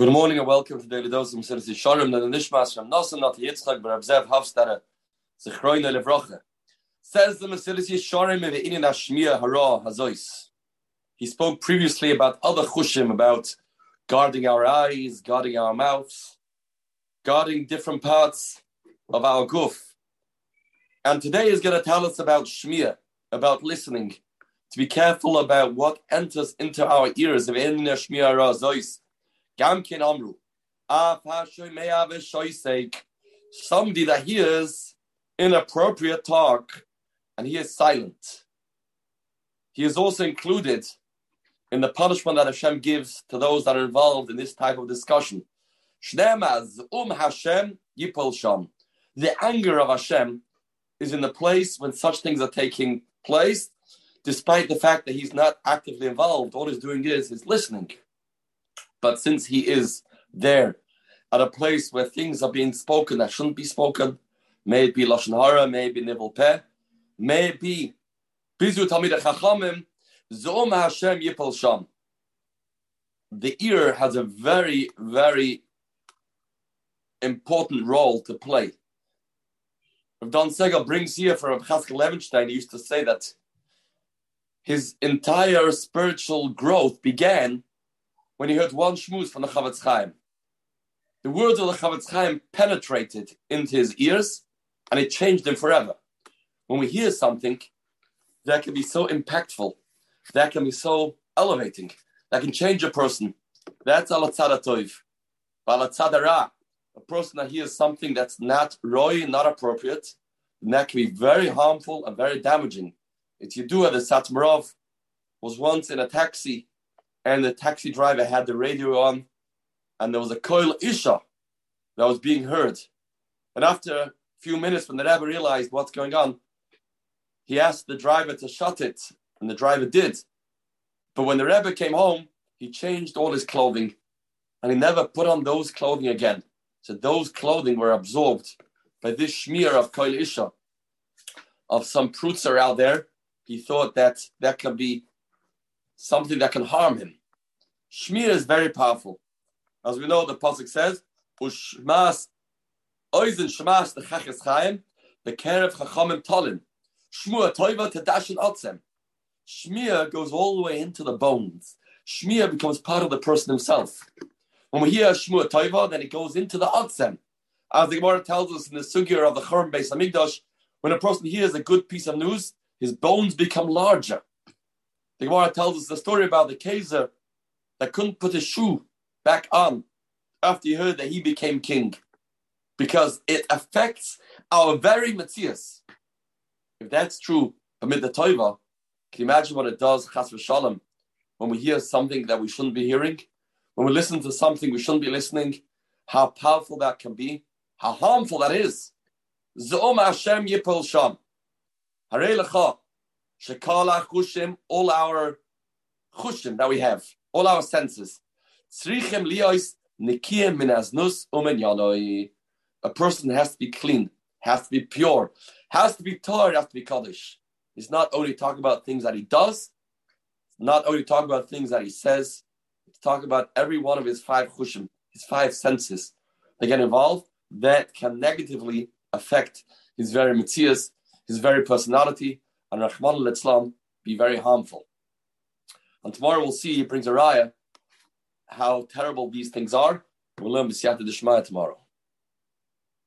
Good morning and welcome to Daily Dose of Mesilas Yesharim, the Nishmas from Nosson, not Yitzchak, but Abzev Hafstadeh, Zechroina Levrocha. Says the Mesilas Yesharim in the Inyan Hashmiya Hara Hazois. He spoke previously about other chushim, about guarding our eyes, guarding our mouths, guarding different parts of our guf. And today he's going to tell us about Shmiya, about listening, to be careful about what enters into our ears of Inyan Hashmiya Hara Hazois Gamkin Amru. Somebody that hears inappropriate talk and he is silent. He is also included in the punishment that Hashem gives to those that are involved in this type of discussion. Um Hashem Sham. The anger of Hashem is in the place when such things are taking place, despite the fact that he's not actively involved. All he's doing is he's listening. But since he is there at a place where things are being spoken that shouldn't be spoken, may it be lashon hara, may it be peh, may be bizu talmid chachamim, zom Hashem yipol sham. The ear has a very, very important role to play. Rav Don Segal brings here from Rav Chaskel Levenstein, he used to say that his entire spiritual growth began when he heard one shmuz from the Chofetz Chaim. The words of the Chofetz Chaim penetrated into his ears, and it changed him forever. When we hear something that can be so impactful, that can be so elevating, that can change a person, that's alatzad toiv. Alatzad a person that hears something that's not roy, not appropriate, and that can be very harmful and very damaging. It's Yedua, the Satmarov, was once in a taxi and the taxi driver had the radio on, and there was a koil isha that was being heard. And after a few minutes, when the Rebbe realized what's going on, he asked the driver to shut it, and the driver did. But when the Rebbe came home, he changed all his clothing, and he never put on those clothing again. So those clothing were absorbed by this smear of koil isha, of some prutzer out there. He thought that that could be something that can harm him. Shmir is very powerful. As we know, the Pasuk says, Ushmas, Oizen Shmas, the Chaches Chaim, the Kerev Chachamim Tolin, Shmua Toiva Tadashin Otzem. Shmir goes all the way into the bones. Shmir becomes part of the person himself. When we hear Shmua Toiva, then it goes into the Otzem. As the Gemara tells us in the Sugya of the Churm Beis Hamikdash, when a person hears a good piece of news, his bones become larger. The Gemara tells us the story about the Kaiser that couldn't put his shoe back on after he heard that he became king, because it affects our very mitzias. If that's true, amid the Toiva, can you imagine what it does, Chas v'shalom, when we hear something that we shouldn't be hearing, when we listen to something we shouldn't be listening, how powerful that can be, how harmful that is. Zom Hashem Yipol Sham. Harei lecha, Shekala chushim, all our chushim that we have, all our senses. Tzrichem liyos nikiyem min aznus umen yanoi. A person has to be clean, has to be pure, has to be tired, has to be kaddish. He's not only talking about things that he does, not only talking about things that he says, he's talking about every one of his five chushim, his five senses. They get involved, that can negatively affect his very mitzias, his very personality, and Rachmana litzlan be very harmful. And tomorrow we'll see, he brings a raya, how terrible these things are. We'll learn B'siyata Dishmaya tomorrow.